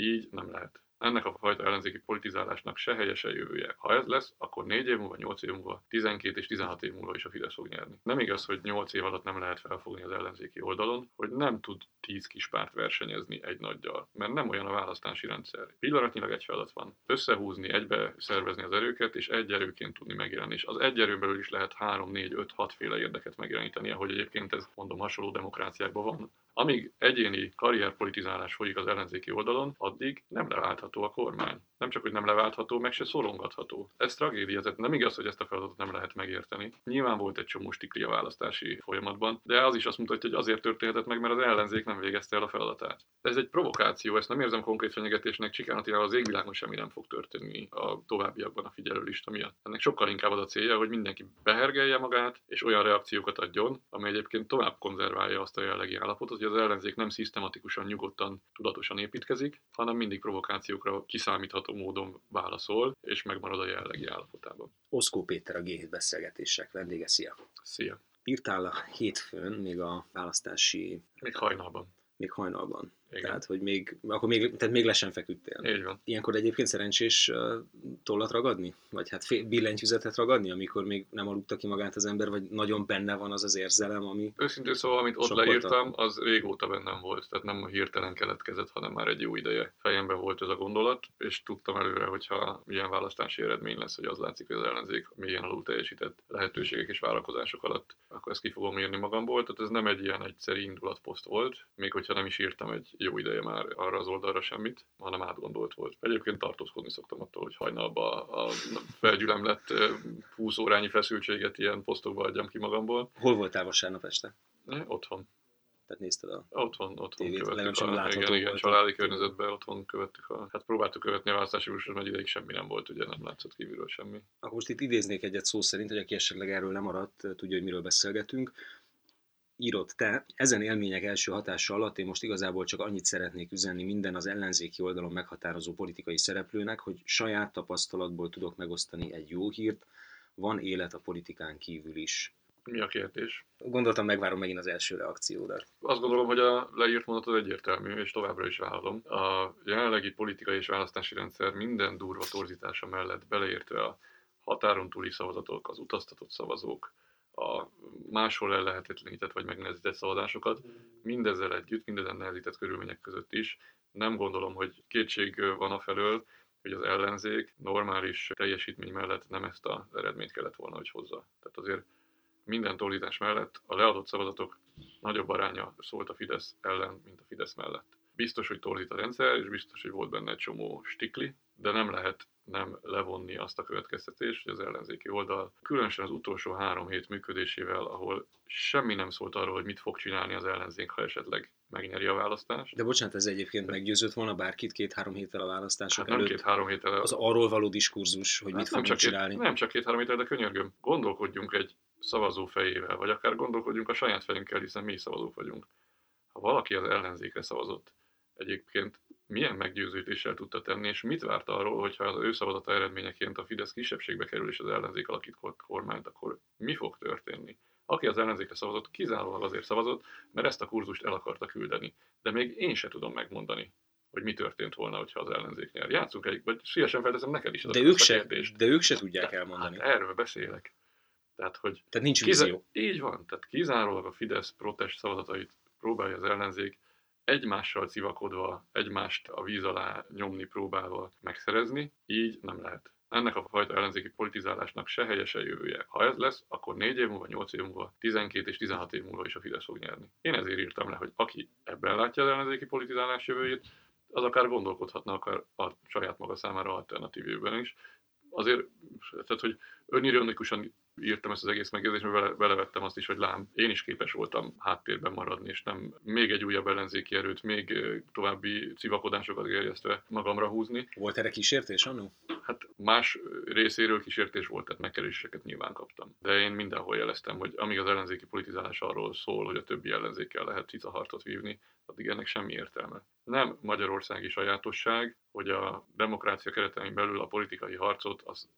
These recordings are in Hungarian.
Így nem lehet ennek a fajta ellenzéki politizálásnak se helye, se jövője. Ha ez lesz, akkor 4 év múlva, 8 év múlva, 12 és 16 év múlva is a Fidesz fog nyerni. Nem igaz, hogy 8 év alatt nem lehet felfogni az ellenzéki oldalon, hogy nem tud 10 kis párt versenyezni egy nagyjal, mert nem olyan a választási rendszer. Pillanatnyilag egy feladat van. Összehúzni, egybe szervezni az erőket, és egy erőként tudni megjelenni. És az egy erőn belül is lehet 3, 4, 5, 6 féle érdeket megjeleníteni, ahogy egyébként ez mondom hasonló demokráciákban van. Amíg egyéni karrierpolitizálás folyik az ellenzéki oldalon, addig nem leváltható a kormány. Nem csak, hogy nem leváltható, meg se szorongatható. Ez tragédia, tehát nem igaz, hogy ezt a feladatot nem lehet megérteni. Nyilván volt egy csomó stikli a választási folyamatban, de az is azt mutatja, hogy azért történhetett meg, mert az ellenzék nem végezte el a feladatát. Ez egy provokáció, ezt nem érzem konkrét fenyegetésnek, csikánatiával az égvilágon semmi nem fog történni a továbbiakban a figyelőlista miatt. Ennek sokkal inkább az a célja, hogy mindenki behergelje magát, és olyan reakciókat adjon, ami egyébként tovább konzerválja azt a jellegi állapotot, hogy az ellenzék nem szisztematikusan, nyugodtan, tudatosan építkezik, hanem mindig provokációkra kiszámítható módon válaszol, és megmarad a jellegi állapotában. Oszkó Péter a G7 beszélgetések vendége, szia! Szia! Írtál a hétfőn, még a választási... Még hajnalban. Még hajnalban. Igen. Tehát, hogy még, akkor még, tehát még le sem feküdtél. Így van. Ilyenkor egyébként szerencsés tollat ragadni? Vagy hát billentyűzetet ragadni, amikor még nem aludta ki magát az ember, vagy nagyon benne van az az érzelem, ami... Őszintén szóval, amit ott Sokkolta. leírtam, az régóta bennem volt, tehát nem hirtelen keletkezett, hanem már egy jó ideje. Fejemben volt ez a gondolat, és tudtam előre, hogyha ilyen választási eredmény lesz, hogy az látszik, hogy az ellenzék milyen alul teljesített lehetőségek és várakozások alatt, akkor ezt ki fogom írni magamból. Tehát ez nem egy ilyen egyszerű indulatposzt volt, még hogyha nem is írtam egy jó ideje már arra az oldalra semmit, hanem átgondolt volt. Egyébként tartózkodni szoktam attól, hogy hajnalba a felgyülemlett ö, 20 órányi feszültséget ilyen posztokba adjam ki magamból. Hol voltál vasárnap este? Ne, otthon. Tehát nézted a... Otthon, otthon Tévét követtük. sem A, igen, igen, családi környezetben otthon követtük. A, hát próbáltuk követni a választási úrsot, mert ideig semmi nem volt, ugye nem látszott kívülről semmi. Akkor most itt idéznék egyet szó szerint, hogy aki esetleg erről nem maradt, tudja, hogy miről beszélgetünk. Írott te, ezen élmények első hatása alatt én most igazából csak annyit szeretnék üzenni minden az ellenzéki oldalon meghatározó politikai szereplőnek, hogy saját tapasztalatból tudok megosztani egy jó hírt, van élet a politikán kívül is. Mi a kérdés? Gondoltam, megvárom megint az első reakciódat. Azt gondolom, hogy a leírt mondat az egyértelmű, és továbbra is vállalom. A jelenlegi politikai és választási rendszer minden durva torzítása mellett beleértve a határon túli szavazatok, az utaztatott szavazók, a máshol ellehetetlenített vagy megnehezített szavazásokat, mindezzel együtt, mindezen nehezített körülmények között is nem gondolom, hogy kétség van a felől, hogy az ellenzék normális teljesítmény mellett nem ezt az eredményt kellett volna, hogy hozza. Tehát azért minden torzítás mellett a leadott szavazatok nagyobb aránya szólt a Fidesz ellen, mint a Fidesz mellett. Biztos, hogy torzít a rendszer, és biztos, hogy volt benne egy csomó stikli, de nem lehet nem levonni azt a következtetést, hogy az ellenzéki oldal, különösen az utolsó három hét működésével, ahol semmi nem szólt arról, hogy mit fog csinálni az ellenzék, ha esetleg megnyeri a választást. De bocsánat, ez egyébként meggyőzött volna bárkit két-három héttel a választások Hát nem előtt? két-három héttel. Az arról való diskurzus, hogy mit Hát nem, fogunk csak két, csinálni. nem csak két-három héttel, de könyörgöm. Gondolkodjunk egy szavazó fejével, vagy akár gondolkodjunk a saját fejünkkel, hiszen mi szavazók vagyunk. Ha valaki az ellenzékre szavazott, egyébként milyen meggyőződéssel tudta tenni, és mit várt arról, hogyha az ő szavazata eredményeként a Fidesz kisebbségbe kerül, és az ellenzék alakít kormányt, akkor mi fog történni? Aki az ellenzékre szavazott, kizárólag azért szavazott, mert ezt a kurzust el akarta küldeni. De még én se tudom megmondani, hogy mi történt volna, hogyha az ellenzék nyer. Játszunk egy, vagy szívesen felteszem neked is De ők, se, kérdést. de ők se tudják elmondani. Hát erről beszélek. Tehát, hogy Tehát nincs vízió. így van, tehát kizárólag a Fidesz protest szavazatait próbálja az ellenzék egymással civakodva, egymást a víz alá nyomni próbálva megszerezni, így nem lehet. Ennek a fajta ellenzéki politizálásnak se helye, se jövője. Ha ez lesz, akkor 4 év múlva, 8 év múlva, 12 és 16 év múlva is a Fidesz fog nyerni. Én ezért írtam le, hogy aki ebben látja az ellenzéki politizálás jövőjét, az akár gondolkodhatna akár a saját maga számára alternatív jövőben is. Azért, tehát, hogy önironikusan írtam ezt az egész megjegyzést, mert bele, belevettem azt is, hogy lám, én is képes voltam háttérben maradni, és nem még egy újabb ellenzéki erőt, még további civakodásokat gerjesztve magamra húzni. Volt erre kísértés annó? Hát más részéről kísértés volt, tehát megkeréseket nyilván kaptam. De én mindenhol jeleztem, hogy amíg az ellenzéki politizálás arról szól, hogy a többi ellenzékkel lehet cicaharcot vívni, addig ennek semmi értelme. Nem magyarországi sajátosság, hogy a demokrácia keretein belül a politikai harcot az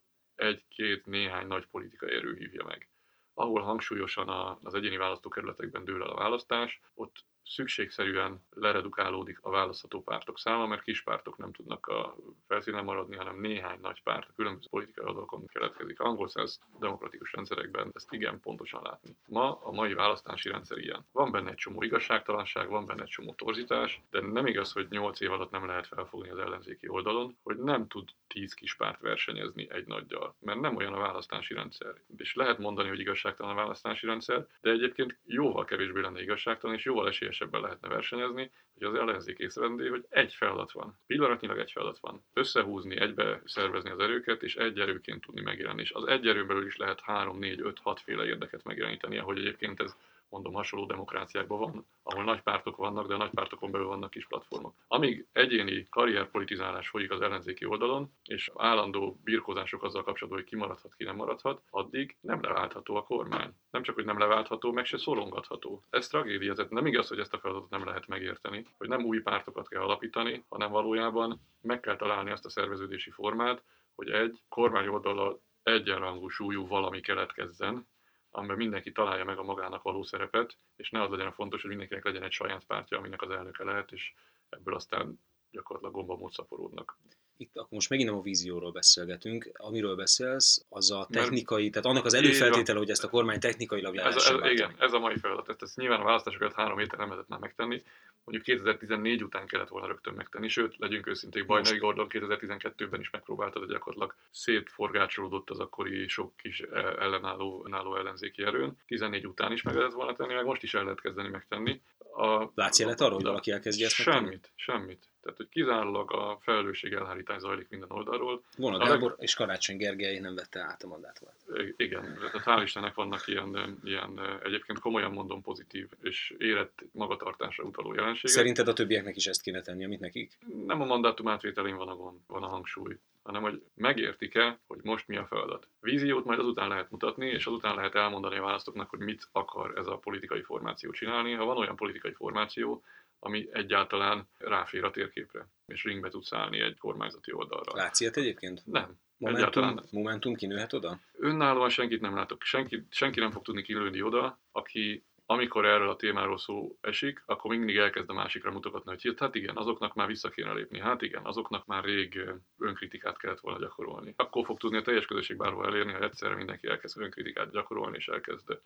egy-két néhány nagy politikai erő hívja meg. Ahol hangsúlyosan az egyéni választókerületekben dől el a választás, ott szükségszerűen leredukálódik a választható pártok száma, mert kis pártok nem tudnak a felszínen maradni, hanem néhány nagy párt a különböző politikai oldalakon keletkezik. Angol száz demokratikus rendszerekben ezt igen pontosan látni. Ma a mai választási rendszer ilyen. Van benne egy csomó igazságtalanság, van benne egy csomó torzítás, de nem igaz, hogy 8 év alatt nem lehet felfogni az ellenzéki oldalon, hogy nem tud 10 kis párt versenyezni egy nagyjal, mert nem olyan a választási rendszer. És lehet mondani, hogy igazságtalan a választási rendszer, de egyébként jóval kevésbé lenne igazságtalan, és jóval esélyesebben lehetne versenyezni, hogy az ellenzék észrevendi, hogy egy feladat van. Pillanatnyilag egy feladat van. Összehúzni, egybe szervezni az erőket, és egy erőként tudni megjelenni. És az egy erőn belül is lehet 3, 4, 5, 6 féle érdeket megjeleníteni, ahogy egyébként ez mondom, hasonló demokráciákban van, ahol nagy pártok vannak, de a nagy pártokon belül vannak kis platformok. Amíg egyéni karrierpolitizálás folyik az ellenzéki oldalon, és állandó birkózások azzal kapcsolatban, hogy ki maradhat, ki nem maradhat, addig nem leváltható a kormány. Nem csak, hogy nem leváltható, meg se szorongatható. Ez tragédia, ez nem igaz, hogy ezt a feladatot nem lehet megérteni, hogy nem új pártokat kell alapítani, hanem valójában meg kell találni azt a szerveződési formát, hogy egy kormány oldalal egyenrangú súlyú valami keletkezzen, amiben mindenki találja meg a magának való szerepet, és ne az legyen a fontos, hogy mindenkinek legyen egy saját pártja, aminek az elnöke lehet, és ebből aztán gyakorlatilag gombamód szaporodnak. Itt akkor most megint nem a vízióról beszélgetünk. Amiről beszélsz, az a technikai, tehát annak az előfeltétele, hogy ezt a kormány technikailag le ez, ez, Igen, ez a mai feladat. Ezt, ezt nyilván a választásokat három héten nem lehetett már megtenni, mondjuk 2014 után kellett volna rögtön megtenni, sőt, legyünk őszinték, Bajnai Gordon 2012-ben is megpróbálta, de gyakorlatilag szétforgácsolódott az akkori sok kis e, ellenálló, ellenálló ellenzéki erőn. 14 után is meg lehetett volna tenni, meg most is el lehet kezdeni megtenni. A, Látsz jelet arról, hogy valaki elkezdi ezt Semmit, megtenni? semmit. Tehát, hogy kizárólag a felelősség elhárítás zajlik minden oldalról. Volna Gábor és Karácsony Gergely nem vette át a mandátumát. Igen, tehát hál' Istennek vannak ilyen, ilyen egyébként komolyan mondom pozitív és érett magatartásra utaló jelenségek. Szerinted a többieknek is ezt kéne tenni, amit nekik? Nem a mandátum átvételén van a gond, van a hangsúly, hanem hogy megértik-e, hogy most mi a feladat. Víziót majd azután lehet mutatni, és azután lehet elmondani a választóknak, hogy mit akar ez a politikai formáció csinálni. Ha van olyan politikai formáció, ami egyáltalán ráfér a térképre, és ringbe tudsz állni egy kormányzati oldalra. Látsz ilyet egyébként? Nem. Momentum, Momentum kinőhet oda? Önállóan senkit nem látok. Senki, senki nem fog tudni kilőni oda, aki amikor erről a témáról szó esik, akkor mindig elkezd a másikra mutogatni, hogy hát igen, azoknak már vissza kéne lépni, hát igen, azoknak már rég önkritikát kellett volna gyakorolni. Akkor fog tudni a teljes közösség bárhol elérni, ha egyszerre mindenki elkezd önkritikát gyakorolni, és elkezd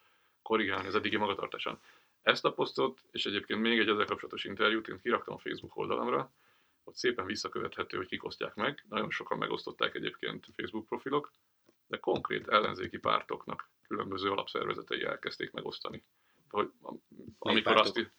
korrigálni az eddigi magatartáson. Ezt a posztot, és egyébként még egy ezzel kapcsolatos interjút én kiraktam a Facebook oldalamra, ott szépen visszakövethető, hogy kik osztják meg. Nagyon sokan megosztották egyébként Facebook profilok, de konkrét ellenzéki pártoknak különböző alapszervezetei elkezdték megosztani. Hogy, amikor azt,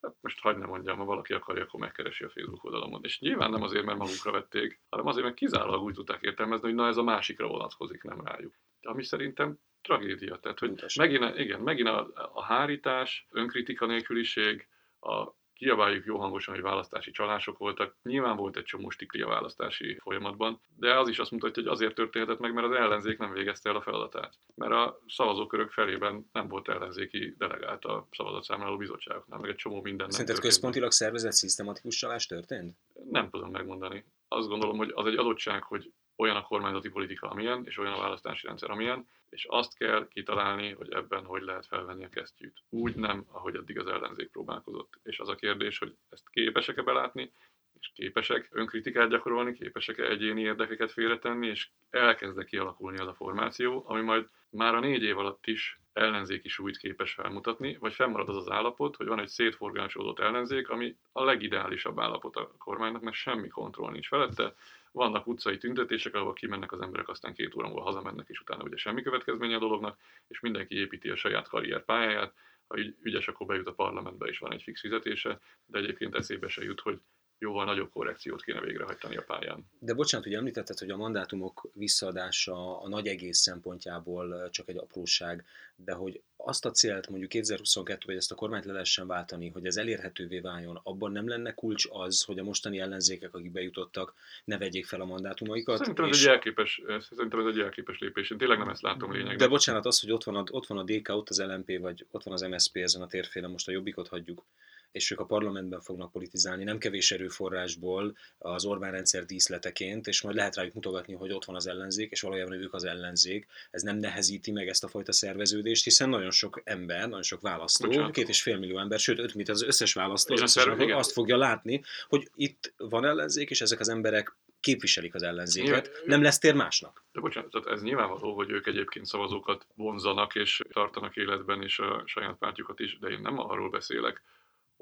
hát most hagyd ne mondjam, ha valaki akarja, akkor megkeresi a Facebook oldalamon. És nyilván nem azért, mert magukra vették, hanem azért, mert kizárólag úgy tudták értelmezni, hogy na ez a másikra vonatkozik, nem rájuk. De ami szerintem tragédia. Tehát, hogy megint, igen, megint a, a hárítás, önkritika nélküliség, a kiabáljuk jó hangosan, hogy választási csalások voltak. Nyilván volt egy csomó stikli a választási folyamatban, de az is azt mutatja, hogy azért történhetett meg, mert az ellenzék nem végezte el a feladatát. Mert a szavazókörök felében nem volt ellenzéki delegált a szavazatszámláló bizottságoknál, meg egy csomó minden. Szerinted központilag szervezett szisztematikus csalás történt? Nem tudom megmondani. Azt gondolom, hogy az egy adottság, hogy olyan a kormányzati politika, amilyen, és olyan a választási rendszer, amilyen, és azt kell kitalálni, hogy ebben hogy lehet felvenni a kesztyűt. Úgy nem, ahogy eddig az ellenzék próbálkozott. És az a kérdés, hogy ezt képesek-e belátni, és képesek önkritikát gyakorolni, képesek-e egyéni érdekeket félretenni, és elkezde kialakulni az a formáció, ami majd már a négy év alatt is ellenzéki súlyt képes felmutatni, vagy fennmarad az az állapot, hogy van egy szétforgásodott ellenzék, ami a legideálisabb állapot a kormánynak, mert semmi kontroll nincs felette, vannak utcai tüntetések, ahol kimennek az emberek, aztán két óra múlva hazamennek, és utána ugye semmi következménye a dolognak, és mindenki építi a saját karrierpályáját, ha ügyes, akkor bejut a parlamentbe, és van egy fix fizetése, de egyébként eszébe se jut, hogy jóval nagyobb korrekciót kéne végrehajtani a pályán. De bocsánat, hogy említetted, hogy a mandátumok visszaadása a nagy egész szempontjából csak egy apróság, de hogy azt a célt mondjuk 2022 hogy ezt a kormányt le lehessen váltani, hogy ez elérhetővé váljon, abban nem lenne kulcs az, hogy a mostani ellenzékek, akik bejutottak, ne vegyék fel a mandátumaikat. Szerintem ez, és... egy, elképes, szerintem ez egy elképes lépés. Én tényleg nem ezt látom lényegben. De bocsánat, az, hogy ott van, a, ott van a DK, ott az LMP, vagy ott van az MSP ezen a térfélen, most a jobbikot hagyjuk és ők a parlamentben fognak politizálni, nem kevés erőforrásból az Orbán rendszer díszleteként, és majd lehet rájuk mutogatni, hogy ott van az ellenzék, és valójában ők az ellenzék. Ez nem nehezíti meg ezt a fajta szerveződést, hiszen nagyon sok ember, nagyon sok választó, Bocsánat. két és fél millió ember, sőt, öt, mint az összes választó, az összes azt fogja látni, hogy itt van ellenzék, és ezek az emberek képviselik az ellenzéket, Nyilván, nem lesz tér másnak. De bocsánat, tehát ez nyilvánvaló, hogy ők egyébként szavazókat vonzanak és tartanak életben, és a saját pártjukat is, de én nem arról beszélek,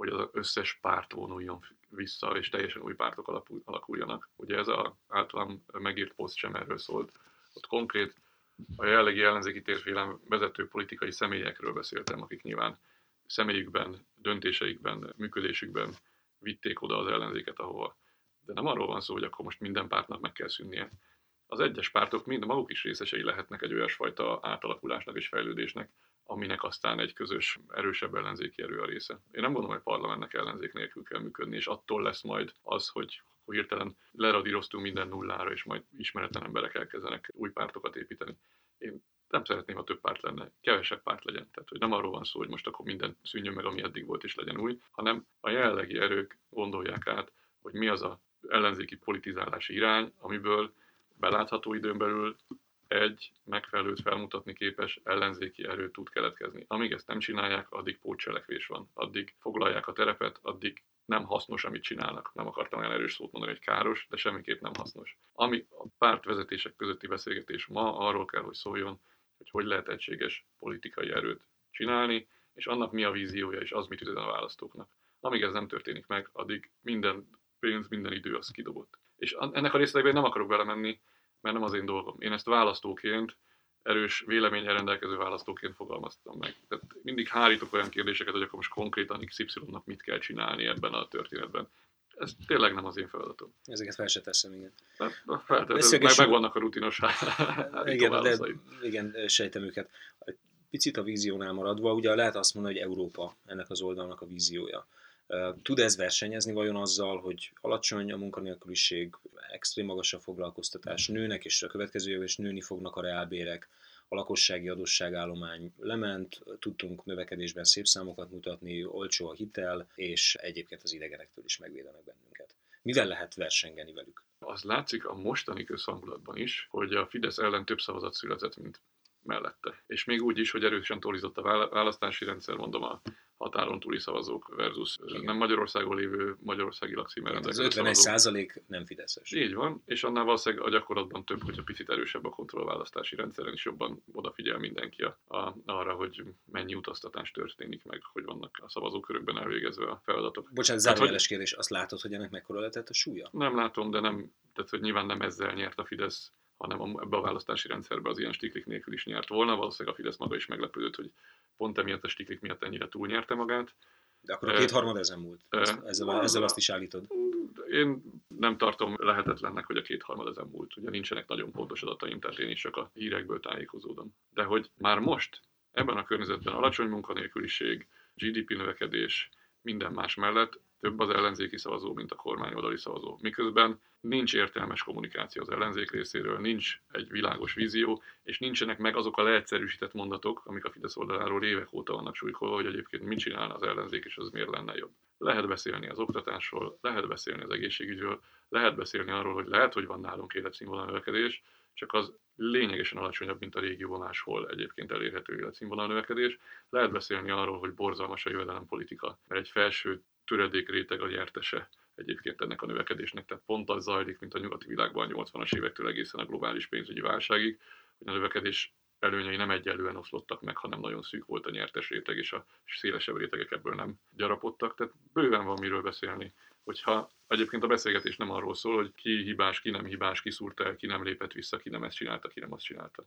hogy az összes párt vonuljon vissza, és teljesen új pártok alakuljanak. Ugye ez az általam megírt poszt sem erről szólt. Ott konkrét a jelenlegi ellenzéki térfélem vezető politikai személyekről beszéltem, akik nyilván személyükben, döntéseikben, működésükben vitték oda az ellenzéket, ahova de nem arról van szó, hogy akkor most minden pártnak meg kell szűnnie. Az egyes pártok mind maguk is részesei lehetnek egy olyasfajta átalakulásnak és fejlődésnek, aminek aztán egy közös, erősebb ellenzéki erő a része. Én nem gondolom, hogy parlamentnek ellenzék nélkül kell működni, és attól lesz majd az, hogy hirtelen leradíroztunk minden nullára, és majd ismeretlen emberek elkezdenek új pártokat építeni. Én nem szeretném, ha több párt lenne, kevesebb párt legyen. Tehát, hogy nem arról van szó, hogy most akkor minden szűnjön meg, ami eddig volt, és legyen új, hanem a jelenlegi erők gondolják át, hogy mi az a ellenzéki politizálási irány, amiből belátható időn belül egy megfelelőt felmutatni képes ellenzéki erő tud keletkezni. Amíg ezt nem csinálják, addig pótcselekvés van. Addig foglalják a terepet, addig nem hasznos, amit csinálnak. Nem akartam olyan erős szót mondani, hogy káros, de semmiképp nem hasznos. Ami a pártvezetések közötti beszélgetés ma arról kell, hogy szóljon, hogy hogy lehet egységes politikai erőt csinálni, és annak mi a víziója, és az mit üzen a választóknak. Amíg ez nem történik meg, addig minden pénz, minden idő az kidobott. És ennek a részletében nem akarok belemenni, mert nem az én dolgom. Én ezt választóként, erős véleménye rendelkező választóként fogalmaztam meg. Tehát mindig hárítok olyan kérdéseket, hogy akkor most konkrétan XY-nak mit kell csinálni ebben a történetben. Ez tényleg nem az én feladatom. Ezeket fel se teszem, igen. Felteszem, meg, meg vannak a rutinos igen, de, igen, sejtem őket. Picit a víziónál maradva, ugye lehet azt mondani, hogy Európa ennek az oldalnak a víziója. Tud ez versenyezni vajon azzal, hogy alacsony a munkanélküliség, extrém magas a foglalkoztatás, nőnek, és a következő évben is nőni fognak a reálbérek, a lakossági adósságállomány lement, tudtunk növekedésben szép számokat mutatni, olcsó a hitel, és egyébként az idegenektől is megvédenek bennünket. Mivel lehet versengeni velük? Az látszik a mostani közhangulatban is, hogy a Fidesz ellen több szavazat született, mint mellette. És még úgy is, hogy erősen torzított a választási rendszer, mondom, a határon túli szavazók versus Igen. nem Magyarországon lévő magyarországi lakcímmel rendelkező Az 51 százalék nem fideszes. Így van, és annál valószínűleg a gyakorlatban több, hogyha picit erősebb a kontrollválasztási rendszeren, is jobban odafigyel mindenki a, a, arra, hogy mennyi utaztatás történik meg, hogy vannak a szavazókörökben elvégezve a feladatok. Bocsánat, zárójeles kérdés, azt látod, hogy ennek mekkora lehetett a súlya? Nem látom, de nem, tehát hogy nyilván nem ezzel nyert a Fidesz hanem ebbe a választási rendszerbe az ilyen stiklik nélkül is nyert volna. Valószínűleg a Fidesz maga is meglepődött, hogy pont emiatt a stiklik miatt ennyire túlnyerte magát. De akkor a kétharmad ezen múlt. Ezzel, ezzel azt is állítod. Én nem tartom lehetetlennek, hogy a kétharmad ezen múlt. Ugye nincsenek nagyon pontos adataim, tehát én is csak a hírekből tájékozódom. De hogy már most ebben a környezetben alacsony munkanélküliség, GDP növekedés, minden más mellett több az ellenzéki szavazó, mint a kormányoldali szavazó. Miközben nincs értelmes kommunikáció az ellenzék részéről, nincs egy világos vízió, és nincsenek meg azok a leegyszerűsített mondatok, amik a Fidesz oldaláról évek óta vannak súlykolva, hogy egyébként mit csinálna az ellenzék, és az miért lenne jobb. Lehet beszélni az oktatásról, lehet beszélni az egészségügyről, lehet beszélni arról, hogy lehet, hogy van nálunk életszínvonal növekedés, csak az lényegesen alacsonyabb, mint a régióban máshol egyébként elérhető életszínvonal növekedés. Lehet beszélni arról, hogy borzalmas a jövedelempolitika, mert egy felső töredék réteg a nyertese egyébként ennek a növekedésnek. Tehát pont az zajlik, mint a nyugati világban a 80-as évektől egészen a globális pénzügyi válságig, hogy a növekedés előnyei nem egyenlően oszlottak meg, hanem nagyon szűk volt a nyertes réteg, és a szélesebb rétegek ebből nem gyarapodtak. Tehát bőven van miről beszélni. Hogyha egyébként a beszélgetés nem arról szól, hogy ki hibás, ki nem hibás, ki szúrta el, ki nem lépett vissza, ki nem ezt csinálta, ki nem azt csinálta.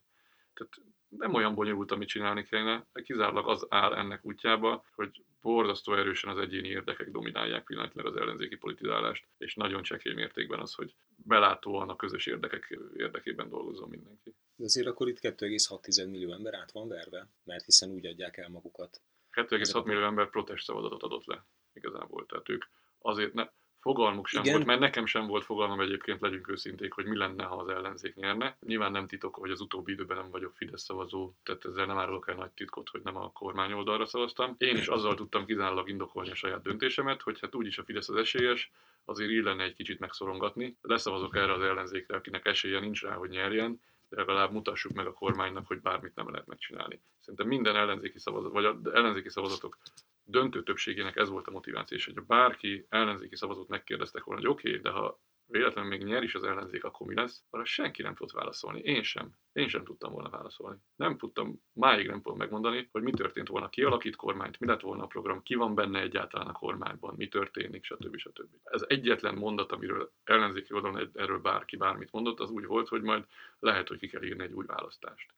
Tehát nem olyan bonyolult, amit csinálni kellene, kizárólag az áll ennek útjába, hogy borzasztó erősen az egyéni érdekek dominálják pillanatnyilag az ellenzéki politizálást, és nagyon csekély mértékben az, hogy belátóan a közös érdekek érdekében dolgozom mindenki. De azért akkor itt 2,6 millió ember át van verve, mert hiszen úgy adják el magukat. 2,6 millió ember protest szavazatot adott le igazából. Tehát ők azért ne, Fogalmuk sem Igen. volt, mert nekem sem volt fogalmam egyébként, legyünk őszinték, hogy mi lenne, ha az ellenzék nyerne. Nyilván nem titok, hogy az utóbbi időben nem vagyok Fidesz szavazó, tehát ezzel nem árulok el nagy titkot, hogy nem a kormány oldalra szavaztam. Én is azzal tudtam kizárólag indokolni a saját döntésemet, hogy hát úgyis a Fidesz az esélyes, azért illene egy kicsit megszorongatni. Leszavazok erre az ellenzékre, akinek esélye nincs rá, hogy nyerjen, legalább mutassuk meg a kormánynak, hogy bármit nem lehet megcsinálni. Szerintem minden ellenzéki szavazat, vagy ellenzéki szavazatok döntő többségének ez volt a motiváció, és hogy bárki ellenzéki szavazót megkérdeztek volna, hogy oké, okay, de ha véletlenül még nyer is az ellenzék, akkor mi lesz? Arra senki nem tudott válaszolni. Én sem. Én sem tudtam volna válaszolni. Nem tudtam, máig nem tudom megmondani, hogy mi történt volna, ki alakít kormányt, mi lett volna a program, ki van benne egyáltalán a kormányban, mi történik, stb. stb. Ez egyetlen mondat, amiről ellenzéki oldalon erről bárki bármit mondott, az úgy volt, hogy majd lehet, hogy ki kell írni egy új választást.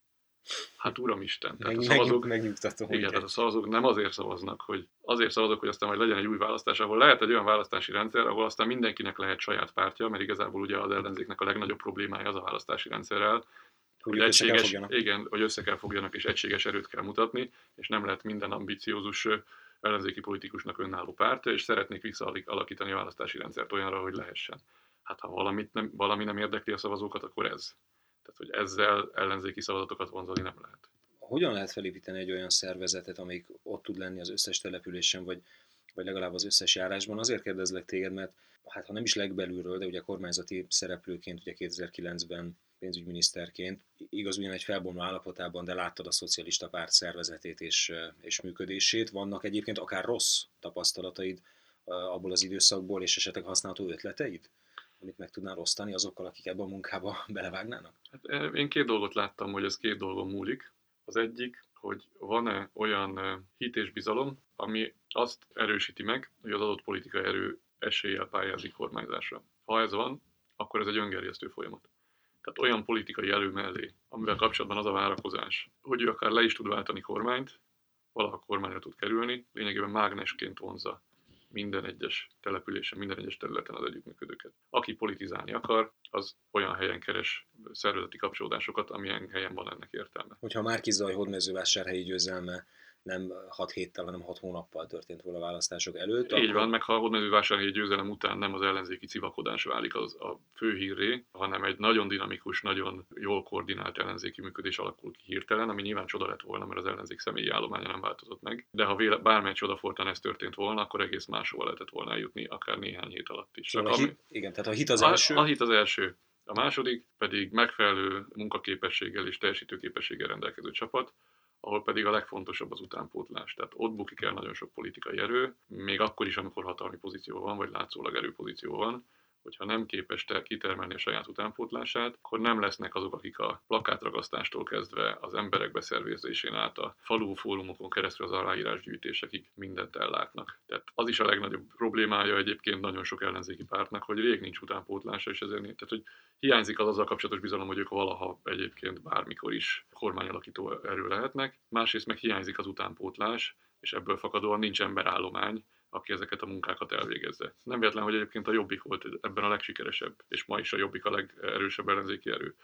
Hát uramisten, tehát Meg, a szavazók, megnyugtató, igen, tehát a szavazók nem azért szavaznak, hogy azért szavazok, hogy aztán majd legyen egy új választás, ahol lehet egy olyan választási rendszer, ahol aztán mindenkinek lehet saját pártja, mert igazából ugye az ellenzéknek a legnagyobb problémája az a választási rendszerrel, hogy, hogy egységes, igen, hogy össze kell fogjanak és egységes erőt kell mutatni, és nem lehet minden ambiciózus ellenzéki politikusnak önálló pártja, és szeretnék visszaalakítani a választási rendszert olyanra, hogy lehessen. Hát ha valamit nem, valami nem érdekli a szavazókat, akkor ez. Tehát, hogy ezzel ellenzéki szavazatokat vonzani nem lehet. Hogyan lehet felépíteni egy olyan szervezetet, amelyik ott tud lenni az összes településen, vagy, vagy legalább az összes járásban? Azért kérdezlek téged, mert hát ha nem is legbelülről, de ugye kormányzati szereplőként, ugye 2009-ben pénzügyminiszterként, igaz ugyan egy felbomló állapotában, de láttad a szocialista párt szervezetét és, és működését. Vannak egyébként akár rossz tapasztalataid abból az időszakból, és esetleg használható ötleteid? Amit meg tudnál osztani azokkal, akik ebbe a munkába belevágnának? Hát eh, én két dolgot láttam, hogy ez két dolgon múlik. Az egyik, hogy van-e olyan eh, hit és bizalom, ami azt erősíti meg, hogy az adott politikai erő eséllyel pályázik kormányzásra. Ha ez van, akkor ez egy öngerjesztő folyamat. Tehát olyan politikai elő mellé, amivel kapcsolatban az a várakozás, hogy ő akár le is tud váltani kormányt, valaha kormányra tud kerülni, lényegében mágnesként vonza minden egyes településen, minden egyes területen az együttműködőket. Aki politizálni akar, az olyan helyen keres szervezeti kapcsolódásokat, amilyen helyen van ennek értelme. Hogyha Márki Zaj hódmezővásárhelyi győzelme nem 6 héttel, hanem 6 hónappal történt volna a választások előtt. Így akkor... van, meg ha a hódmezővásárhelyi győzelem után nem az ellenzéki civakodás válik az a fő hírré, hanem egy nagyon dinamikus, nagyon jól koordinált ellenzéki működés alakul ki hirtelen, ami nyilván csoda lett volna, mert az ellenzék személyi állománya nem változott meg. De ha véle, bármely csodafortán ez történt volna, akkor egész máshova lehetett volna eljutni, akár néhány hét alatt is. Szóval a hit, igen, tehát a hit az első. A, a hit az első. A második pedig megfelelő munkaképességgel és teljesítőképességgel rendelkező csapat, ahol pedig a legfontosabb az utánpótlás. Tehát ott bukik el nagyon sok politikai erő, még akkor is, amikor hatalmi pozíció van, vagy látszólag erőpozíció van, hogyha nem képes te kitermelni a saját utánpótlását, akkor nem lesznek azok, akik a plakátragasztástól kezdve az emberek beszervezésén át a falu fórumokon keresztül az aláírásgyűjtésekig mindent ellátnak. Tehát az is a legnagyobb problémája egyébként nagyon sok ellenzéki pártnak, hogy rég nincs utánpótlása, és ezért tehát, hogy hiányzik az azzal kapcsolatos bizalom, hogy ők valaha egyébként bármikor is kormányalakító erő lehetnek. Másrészt meg hiányzik az utánpótlás, és ebből fakadóan nincs emberállomány, aki ezeket a munkákat elvégezze. Nem véletlen, hogy egyébként a Jobbik volt ebben a legsikeresebb, és ma is a Jobbik a legerősebb ellenzéki erő.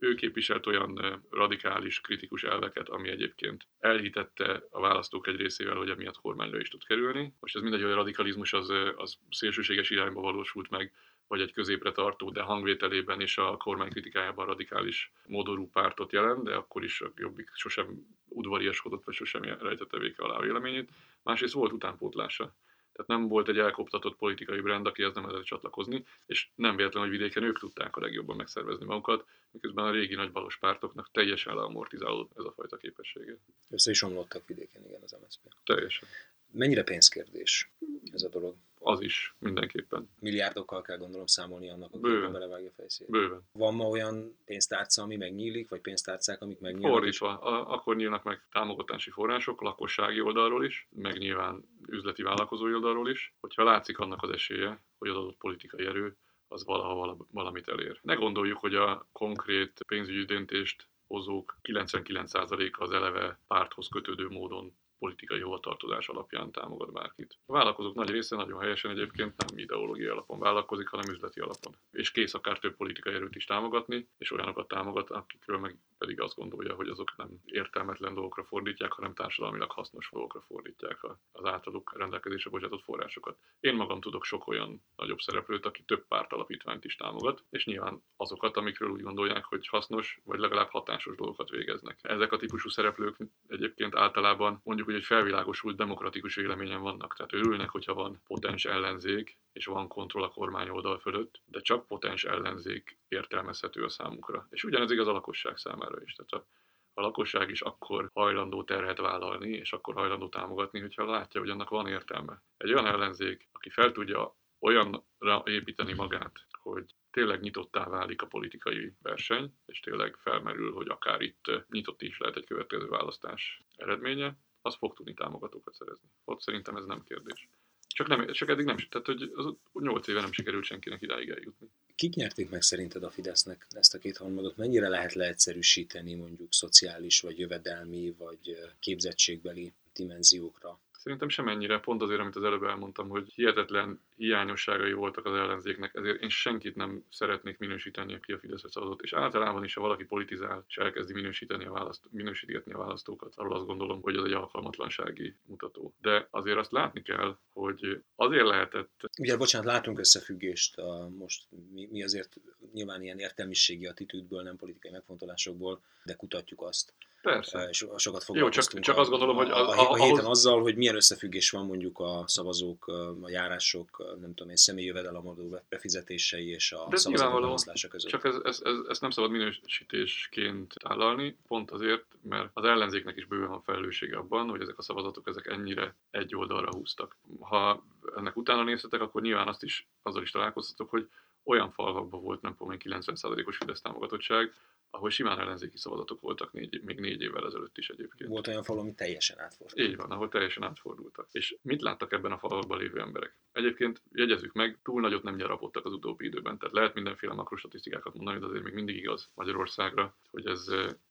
Ő képviselt olyan radikális, kritikus elveket, ami egyébként elhitette a választók egy részével, hogy emiatt kormányra is tud kerülni. Most ez mindegy, hogy a radikalizmus az, az szélsőséges irányba valósult meg, vagy egy középre tartó, de hangvételében és a kormány kritikájában radikális modorú pártot jelent, de akkor is a Jobbik sosem udvariaskodott, vagy sosem rejtette véke alá a véleményét. Másrészt volt utánpótlása. Tehát nem volt egy elkoptatott politikai brand, akihez nem lehetett csatlakozni, és nem véletlen, hogy vidéken ők tudták a legjobban megszervezni magukat, miközben a régi nagy balos pártoknak teljesen leamortizálódott ez a fajta képessége. Össze is omlottak vidéken, igen, az MSZP. Teljesen. Mennyire pénzkérdés ez a dolog? Az is, mindenképpen. Milliárdokkal kell gondolom számolni annak, aki Bőven. belevágja fejszét. Bőven. Van ma olyan pénztárca, ami megnyílik, vagy pénztárcák, amik megnyílnak? Fordítva, a, akkor nyílnak meg támogatási források, lakossági oldalról is, meg nyilván üzleti vállalkozói oldalról is, hogyha látszik annak az esélye, hogy az adott politikai erő az valaha valamit elér. Ne gondoljuk, hogy a konkrét pénzügyi döntést hozók 99%-a az eleve párthoz kötődő módon politikai hovatartozás alapján támogat bárkit. A vállalkozók nagy része nagyon helyesen egyébként nem ideológiai alapon vállalkozik, hanem üzleti alapon. És kész akár több politikai erőt is támogatni, és olyanokat támogat, akikről meg pedig azt gondolja, hogy azok nem értelmetlen dolgokra fordítják, hanem társadalmilag hasznos dolgokra fordítják az általuk rendelkezésre bocsátott forrásokat. Én magam tudok sok olyan nagyobb szereplőt, aki több párt alapítványt is támogat, és nyilván azokat, amikről úgy gondolják, hogy hasznos, vagy legalább hatásos dolgokat végeznek. Ezek a típusú szereplők egyébként általában mondjuk, hogy egy felvilágosult demokratikus véleményen vannak. Tehát örülnek, hogyha van potens ellenzék, és van kontroll a kormány oldal fölött, de csak potens ellenzék értelmezhető a számukra. És ugyanez igaz a lakosság számára is. Tehát a, a lakosság is akkor hajlandó terhet vállalni, és akkor hajlandó támogatni, hogyha látja, hogy annak van értelme. Egy olyan ellenzék, aki fel tudja olyanra építeni magát, hogy tényleg nyitottá válik a politikai verseny, és tényleg felmerül, hogy akár itt nyitott is lehet egy következő választás eredménye, az fog tudni támogatókat szerezni. Ott szerintem ez nem kérdés. Csak, nem, csak eddig nem, tehát hogy az 8 éve nem sikerült senkinek idáig eljutni. Kik nyerték meg szerinted a Fidesznek ezt a két harmadot? Mennyire lehet leegyszerűsíteni mondjuk szociális, vagy jövedelmi, vagy képzettségbeli dimenziókra? Szerintem semennyire, pont azért, amit az előbb elmondtam, hogy hihetetlen hiányosságai voltak az ellenzéknek, ezért én senkit nem szeretnék minősíteni, aki a Fideszre szavazott. És általában is, ha valaki politizál, és elkezdi minősíteni a választ, minősítgetni a választókat, arról azt gondolom, hogy ez egy alkalmatlansági mutató. De azért azt látni kell, hogy azért lehetett... Ugye, bocsánat, látunk összefüggést a, most mi, mi azért nyilván ilyen értelmiségi attitűdből, nem politikai megfontolásokból, de kutatjuk azt, Persze. És sokat Jó, csak, csak azt gondolom, hogy a, a, a, a héten azzal, hogy milyen összefüggés van mondjuk a szavazók, a járások, nem tudom én, személyi jövedelemadó befizetései és a szavazatok között. Csak ez, ez, ez, ez, nem szabad minősítésként állalni, pont azért, mert az ellenzéknek is bőven van felelőssége abban, hogy ezek a szavazatok ezek ennyire egy oldalra húztak. Ha ennek utána néztetek, akkor nyilván azt is, azzal is találkoztatok, hogy olyan falvakban volt, nem tudom 90%-os Fidesz támogatottság, ahol simán ellenzéki szavazatok voltak négy, még négy évvel ezelőtt is egyébként. Volt olyan fal, ami teljesen átfordult. Így van, ahol teljesen átfordultak. És mit láttak ebben a falakban lévő emberek? Egyébként jegyezzük meg, túl nagyot nem gyarapodtak az utóbbi időben. Tehát lehet mindenféle makrostatisztikákat mondani, de azért még mindig igaz Magyarországra, hogy ez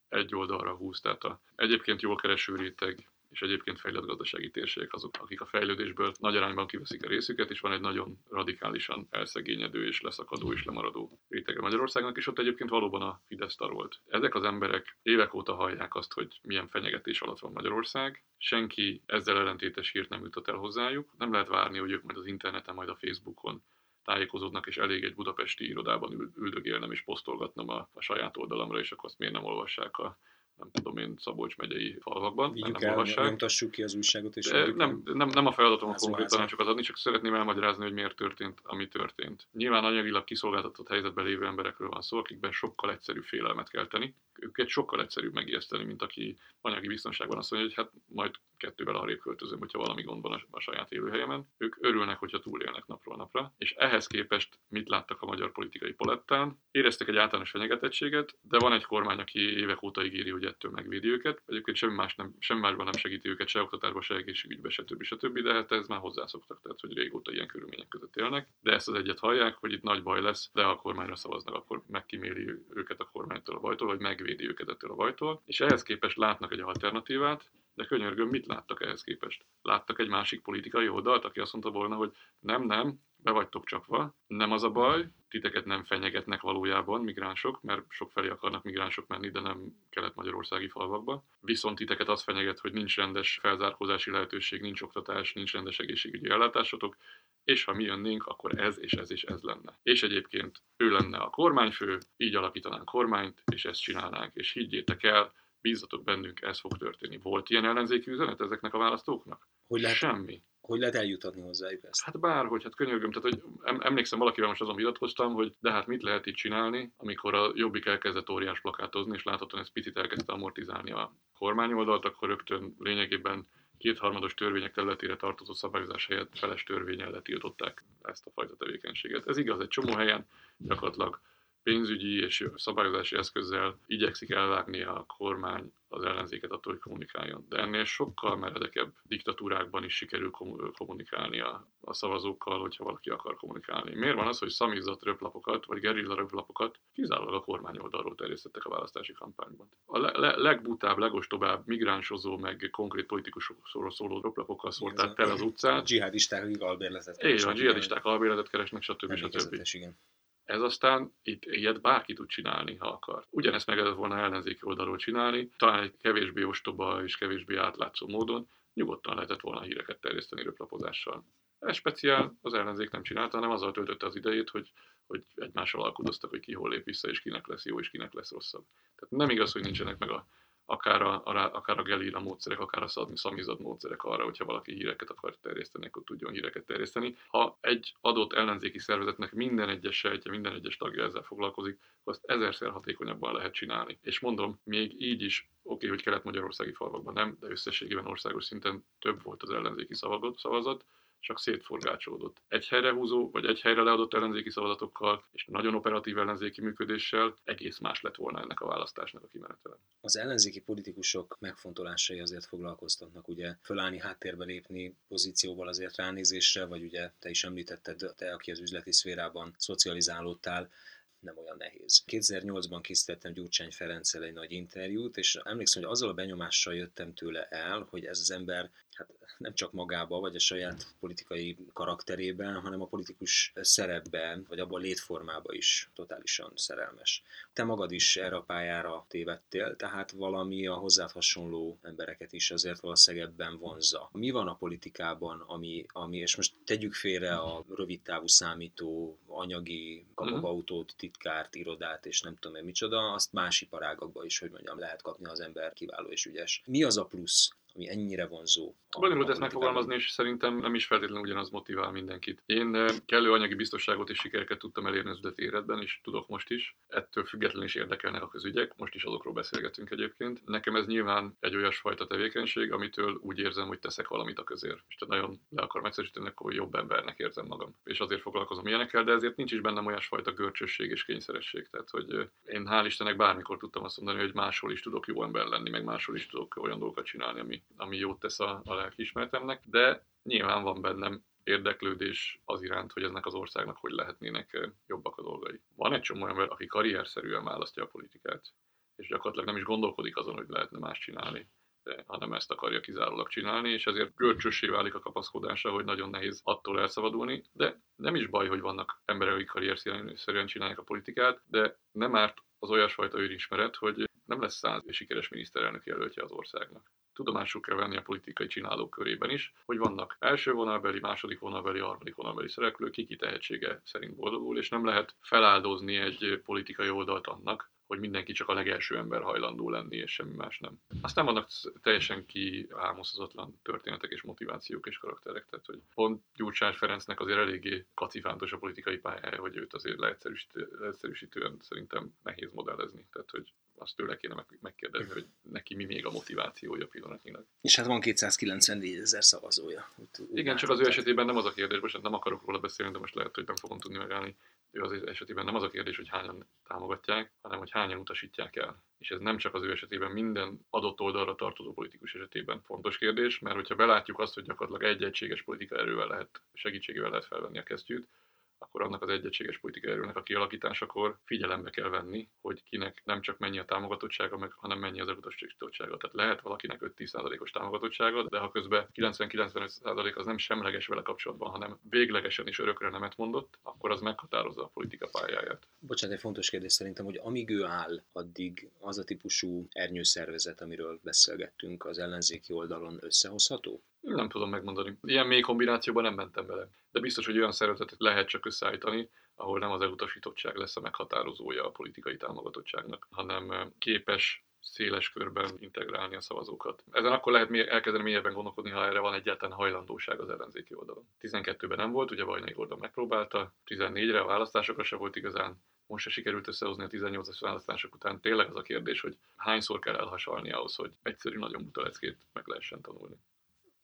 egy oldalra húz. Tehát a egyébként jól kereső réteg és egyébként fejlett gazdasági térségek azok, akik a fejlődésből nagy arányban kiveszik a részüket, és van egy nagyon radikálisan elszegényedő és leszakadó és lemaradó rétege Magyarországnak, és ott egyébként valóban a Fidesz volt. Ezek az emberek évek óta hallják azt, hogy milyen fenyegetés alatt van Magyarország, senki ezzel ellentétes hírt nem jutott el hozzájuk, nem lehet várni, hogy ők majd az interneten, majd a Facebookon tájékozódnak, és elég egy budapesti irodában üldögélnem és posztolgatnom a, a saját oldalamra, és akkor azt miért nem olvassák a nem tudom én, Szabolcs megyei falvakban. Vigyük el, nyomtassuk ki az újságot. És nem, nem, nem a feladatom a konkrétan, csak az adni, csak szeretném elmagyarázni, hogy miért történt, ami történt. Nyilván anyagilag kiszolgáltatott helyzetben lévő emberekről van szó, akikben sokkal egyszerűbb félelmet kelteni. Őket sokkal egyszerűbb megijeszteni, mint aki anyagi biztonságban azt mondja, hogy hát majd kettővel arrébb költözöm, hogyha valami gond van a, a saját élőhelyemen. Ők örülnek, hogyha túlélnek napról napra. És ehhez képest mit láttak a magyar politikai palettán? Éreztek egy általános fenyegetettséget, de van egy kormány, aki évek óta ígéri, hogy ettől megvédi őket. Egyébként semmi, más nem, semmi másban nem segíti őket, se oktatásban, se egészségügyben, se többi, de hát ez már hozzászoktak, tehát hogy régóta ilyen körülmények között élnek. De ezt az egyet hallják, hogy itt nagy baj lesz, de a kormányra szavaznak, akkor megkíméli őket a kormánytól a bajtól, vagy megvédi őket ettől a bajtól. És ehhez képest látnak egy alternatívát, de könyörgöm, mit láttak ehhez képest? Láttak egy másik politikai oldalt, aki azt mondta volna, hogy nem, nem, be vagytok csapva, nem az a baj, titeket nem fenyegetnek valójában migránsok, mert sok felé akarnak migránsok menni, de nem kelet-magyarországi falvakba. Viszont titeket az fenyeget, hogy nincs rendes felzárkózási lehetőség, nincs oktatás, nincs rendes egészségügyi ellátásotok, és ha mi jönnénk, akkor ez és ez és ez lenne. És egyébként ő lenne a kormányfő, így alakítanánk kormányt, és ezt csinálnánk. És higgyétek el, bízzatok bennünk, ez fog történni. Volt ilyen ellenzéki üzenet ezeknek a választóknak? Hogy lehet, Semmi. Hogy lehet eljutatni hozzájuk ezt? Hát bárhogy, hát könyörgöm. Tehát, hogy emlékszem, valakivel most azon vitatkoztam, hogy de hát mit lehet itt csinálni, amikor a Jobbik elkezdett óriás plakátozni, és láthatóan ez picit elkezdte amortizálni a kormányoldalt, akkor rögtön lényegében kétharmados törvények területére tartozó szabályozás helyett feles törvényel letiltották ezt a fajta tevékenységet. Ez igaz, egy csomó helyen gyakorlatilag pénzügyi és szabályozási eszközzel igyekszik elvágni a kormány az ellenzéket attól, hogy kommunikáljon. De ennél sokkal meredekebb diktatúrákban is sikerül kommunikálni a, a szavazókkal, hogyha valaki akar kommunikálni. Miért van az, hogy szamizat röplapokat, vagy gerilla röplapokat kizárólag a kormány oldalról terjesztettek a választási kampányban? A le, le, legbutább, legostobább migránsozó, meg konkrét politikusokról szóló röplapokkal szólták tele az utcát. Dzsihadisták, akik albérletet keresnek. Igen, a dzsihadisták albérletet keresnek, stb. stb. Igen. Ez aztán itt ilyet bárki tud csinálni, ha akar. Ugyanezt meg lehetett volna ellenzéki oldalról csinálni, talán egy kevésbé ostoba és kevésbé átlátszó módon, nyugodtan lehetett volna híreket terjeszteni röplapozással. Ez speciál az ellenzék nem csinálta, hanem azzal töltötte az idejét, hogy, hogy egymással alkudoztak, hogy ki hol lép vissza, és kinek lesz jó, és kinek lesz rosszabb. Tehát nem igaz, hogy nincsenek meg a, akár a, a, akár a gelíra módszerek, akár a szamizad módszerek arra, hogyha valaki híreket akar terjeszteni, akkor tudjon híreket terjeszteni. Ha egy adott ellenzéki szervezetnek minden egyes sejtje, minden egyes tagja ezzel foglalkozik, azt ezerszer hatékonyabban lehet csinálni. És mondom, még így is oké, okay, hogy kelet-magyarországi falvakban nem, de összességében országos szinten több volt az ellenzéki szavazat, csak szétforgácsolódott. Egy helyre húzó, vagy egy helyre leadott ellenzéki szavazatokkal, és nagyon operatív ellenzéki működéssel egész más lett volna ennek a választásnak a kimenetele. Az ellenzéki politikusok megfontolásai azért foglalkoztatnak, ugye fölállni háttérbe lépni pozícióval azért ránézésre, vagy ugye te is említetted, te, aki az üzleti szférában szocializálódtál, nem olyan nehéz. 2008-ban készítettem Gyurcsány Ferenccel egy nagy interjút, és emlékszem, hogy azzal a benyomással jöttem tőle el, hogy ez az ember hát nem csak magába, vagy a saját politikai karakterében, hanem a politikus szerepben, vagy abban a létformában is totálisan szerelmes. Te magad is erre a pályára tévedtél, tehát valami a hozzád hasonló embereket is azért valószínűleg ebben vonzza. Mi van a politikában, ami, ami és most tegyük félre a rövid távú számító, anyagi kapabautót, titkárt, irodát, és nem tudom én micsoda, azt más iparágakban is, hogy mondjam, lehet kapni az ember kiváló és ügyes. Mi az a plusz, ami ennyire vonzó. Bonyolult ezt megfogalmazni, és szerintem nem is feltétlenül ugyanaz motivál mindenkit. Én eh, kellő anyagi biztonságot és sikereket tudtam elérni az üzleti életben, és tudok most is. Ettől függetlenül is érdekelnek a közügyek, most is azokról beszélgetünk egyébként. Nekem ez nyilván egy olyasfajta tevékenység, amitől úgy érzem, hogy teszek valamit a közér. És tehát nagyon le akarom egyszerűsíteni, akkor jobb embernek érzem magam. És azért foglalkozom ilyenekkel, de ezért nincs is bennem olyasfajta görcsösség és kényszeresség. Tehát, hogy eh, én hál' Istennek bármikor tudtam azt mondani, hogy máshol is tudok jó ember lenni, meg máshol is tudok olyan dolgokat csinálni, ami, ami jót tesz a, a lelkiismeretemnek, de nyilván van bennem érdeklődés az iránt, hogy eznek az országnak hogy lehetnének jobbak a dolgai. Van egy csomó ember, aki karrierszerűen választja a politikát, és gyakorlatilag nem is gondolkodik azon, hogy lehetne más csinálni, hanem ezt akarja kizárólag csinálni, és ezért görcsössé válik a kapaszkodása, hogy nagyon nehéz attól elszabadulni, de nem is baj, hogy vannak emberek, akik karrierszerűen csinálják a politikát, de nem árt az olyasfajta őrismeret, hogy nem lesz száz sikeres miniszterelnök jelöltje az országnak tudomásul kell venni a politikai csinálók körében is, hogy vannak első vonalbeli, második vonalbeli, harmadik vonalbeli szereplők, kiki tehetsége szerint boldogul, és nem lehet feláldozni egy politikai oldalt annak, hogy mindenki csak a legelső ember hajlandó lenni, és semmi más nem. Aztán vannak teljesen kiálmozhatatlan történetek és motivációk és karakterek, tehát hogy pont Gyurcsány Ferencnek azért eléggé kacifántos a politikai pályája, hogy őt azért leegyszerűsítő, leegyszerűsítően szerintem nehéz modellezni, tehát hogy azt tőle kéne megkérdezni, hogy neki mi még a motivációja pillanatnyilag. És hát van 294 ezer szavazója. Úgy Igen, csak az ő esetében nem az a kérdés, most nem akarok róla beszélni, de most lehet, hogy nem fogom tudni megállni. Ő az esetében nem az a kérdés, hogy hányan támogatják, hanem hogy hányan utasítják el. És ez nem csak az ő esetében, minden adott oldalra tartozó politikus esetében fontos kérdés, mert hogyha belátjuk azt, hogy gyakorlatilag egy egységes politika erővel lehet, segítségével lehet felvenni a kesztyűt, akkor annak az egyegységes politikai erőnek a kialakításakor figyelembe kell venni, hogy kinek nem csak mennyi a támogatottsága, meg, hanem mennyi az elutasítottsága. Tehát lehet valakinek 5-10%-os támogatottsága, de ha közben 90-95% az nem semleges vele kapcsolatban, hanem véglegesen is örökre nemet mondott, akkor az meghatározza a politika pályáját. Bocsánat, egy fontos kérdés szerintem, hogy amíg ő áll, addig az a típusú ernyőszervezet, amiről beszélgettünk az ellenzéki oldalon összehozható? Nem tudom megmondani. Ilyen mély kombinációban nem mentem bele. De biztos, hogy olyan szervezetet lehet csak összeállítani, ahol nem az elutasítottság lesz a meghatározója a politikai támogatottságnak, hanem képes széles körben integrálni a szavazókat. Ezen akkor lehet elkezdeni mélyebben gondolkodni, ha erre van egyáltalán hajlandóság az ellenzéki oldalon. 12-ben nem volt, ugye Vajnai Gordon megpróbálta, 14-re a választásokra se volt igazán, most se sikerült összehozni a 18-as választások után. Tényleg az a kérdés, hogy hányszor kell elhasalni ahhoz, hogy egyszerű nagyon buta leckét meg lehessen tanulni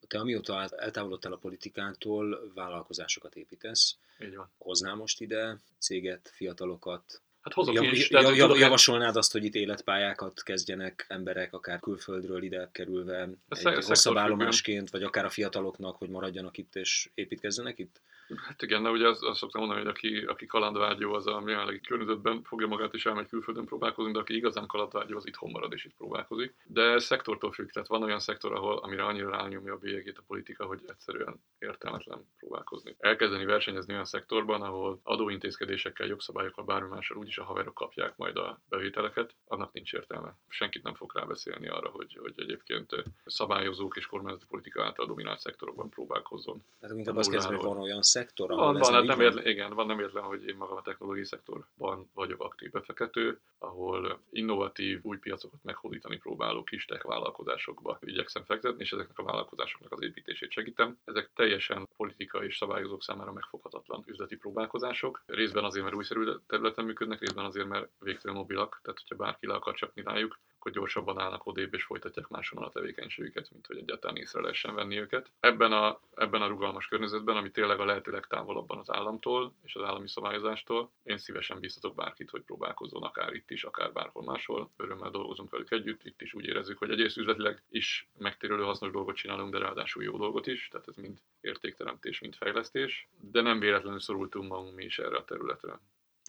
te amióta eltávolodtál a politikától, vállalkozásokat építesz. Így van. Hoznál most ide céget, fiatalokat, Hát hozok jav, is. Jav, jav, javasolnád azt, hogy itt életpályákat kezdjenek emberek, akár külföldről ide kerülve, egy hosszabb állomásként, vagy akár a fiataloknak, hogy maradjanak itt és építkezzenek itt? Hát igen, de ugye azt, azt szoktam mondani, hogy aki, aki kalandvágyó, az a jelenlegi környezetben fogja magát és elmegy külföldön próbálkozni, de aki igazán kalandvágyó, az itthon marad és itt próbálkozik. De ez szektortól függ, tehát van olyan szektor, ahol amire annyira rányomja a bélyegét a politika, hogy egyszerűen értelmetlen próbálkozni. Elkezdeni versenyezni olyan szektorban, ahol adóintézkedésekkel, jogszabályokkal, bármi mással úgyis a haverok kapják majd a bevételeket, annak nincs értelme. Senkit nem fog rábeszélni arra, hogy, hogy egyébként szabályozók és kormányzati politika által dominált szektorokban próbálkozzon. Tehát inkább azt kezdve, hogy van olyan szektor, ahol van, van, hát nem értlen, igen, van nem értlen, hogy én magam a technológiai szektorban vagyok aktív befektető, ahol innovatív új piacokat meghódítani próbáló kis tech vállalkozásokba igyekszem fektetni, és ezeknek a vállalkozásoknak az építését segítem. Ezek teljesen politika és szabályozók számára megfoghatatlan üzleti próbálkozások. Részben azért, mert újszerű területen működnek, részben azért, mert végtelen mobilak, tehát hogyha bárki le akar csapni rájuk, akkor gyorsabban állnak odébb és folytatják máshol a tevékenységüket, mint hogy egyáltalán észre lehessen venni őket. Ebben a, ebben a rugalmas környezetben, ami tényleg a lehető legtávolabban az államtól és az állami szabályozástól, én szívesen biztatok bárkit, hogy próbálkozzon akár itt is, akár bárhol máshol. Örömmel dolgozunk velük együtt, itt is úgy érezzük, hogy egyrészt üzletileg is megtérülő hasznos dolgot csinálunk, de ráadásul jó dolgot is, tehát ez mind értékteremtés, mind fejlesztés, de nem véletlenül szorultunk magunk mi is erre a területre.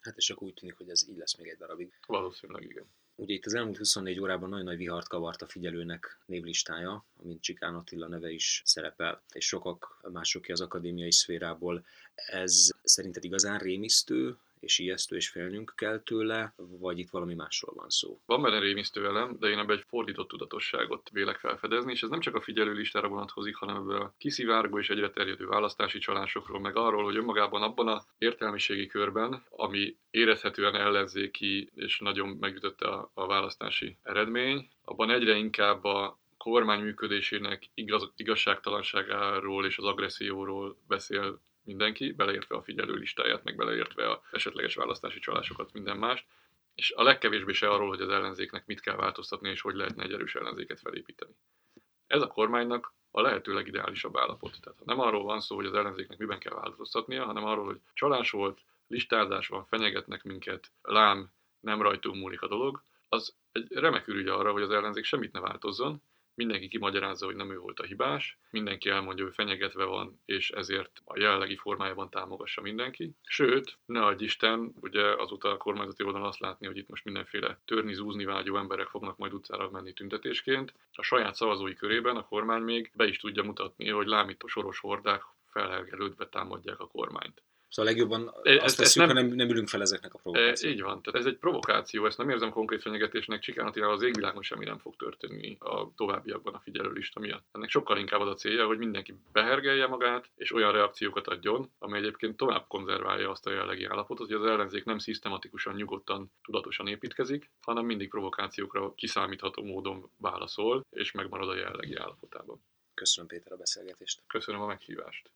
Hát és akkor úgy tűnik, hogy ez így lesz még egy darabig. Valószínűleg igen. Ugye itt az elmúlt 24 órában nagyon nagy vihart kavart a figyelőnek névlistája, amint Csikán Attila neve is szerepel, és sokak mások ki az akadémiai szférából. Ez szerinted igazán rémisztő, és ijesztő és félnünk kell tőle, vagy itt valami másról van szó? Van benne rémisztő elem, de én ebben egy fordított tudatosságot vélek felfedezni, és ez nem csak a figyelő listára vonatkozik, hanem ebből a kiszivárgó és egyre terjedő választási csalásokról, meg arról, hogy önmagában abban a értelmiségi körben, ami érezhetően ellenzéki és nagyon megütötte a, a választási eredmény, abban egyre inkább a kormány működésének igaz, igazságtalanságáról és az agresszióról beszél mindenki, beleértve a figyelő listáját, meg beleértve a esetleges választási csalásokat, minden mást, és a legkevésbé se arról, hogy az ellenzéknek mit kell változtatni, és hogy lehetne egy erős ellenzéket felépíteni. Ez a kormánynak a lehető legideálisabb állapot. Tehát nem arról van szó, hogy az ellenzéknek miben kell változtatnia, hanem arról, hogy csalás volt, listázás van, fenyegetnek minket, lám, nem rajtunk múlik a dolog, az egy remek ürügy arra, hogy az ellenzék semmit ne változzon, mindenki kimagyarázza, hogy nem ő volt a hibás, mindenki elmondja, hogy fenyegetve van, és ezért a jelenlegi formájában támogassa mindenki. Sőt, ne adj Isten, ugye azóta a kormányzati oldalon azt látni, hogy itt most mindenféle törni, zúzni vágyó emberek fognak majd utcára menni tüntetésként. A saját szavazói körében a kormány még be is tudja mutatni, hogy lámító soros hordák felhelgelődve támadják a kormányt. Szóval legjobban azt tesszük, nem, ha nem, nem ülünk fel ezeknek a provokációknak. Így van, tehát ez egy provokáció, ezt nem érzem konkrét fenyegetésnek, Csikánatival az égvilágon semmi nem fog történni a továbbiakban a figyelőlista miatt. Ennek sokkal inkább az a célja, hogy mindenki behergelje magát, és olyan reakciókat adjon, ami egyébként tovább konzerválja azt a jellegi állapotot, hogy az ellenzék nem szisztematikusan, nyugodtan, tudatosan építkezik, hanem mindig provokációkra kiszámítható módon válaszol, és megmarad a jellegi állapotában. Köszönöm Péter a beszélgetést. Köszönöm a meghívást.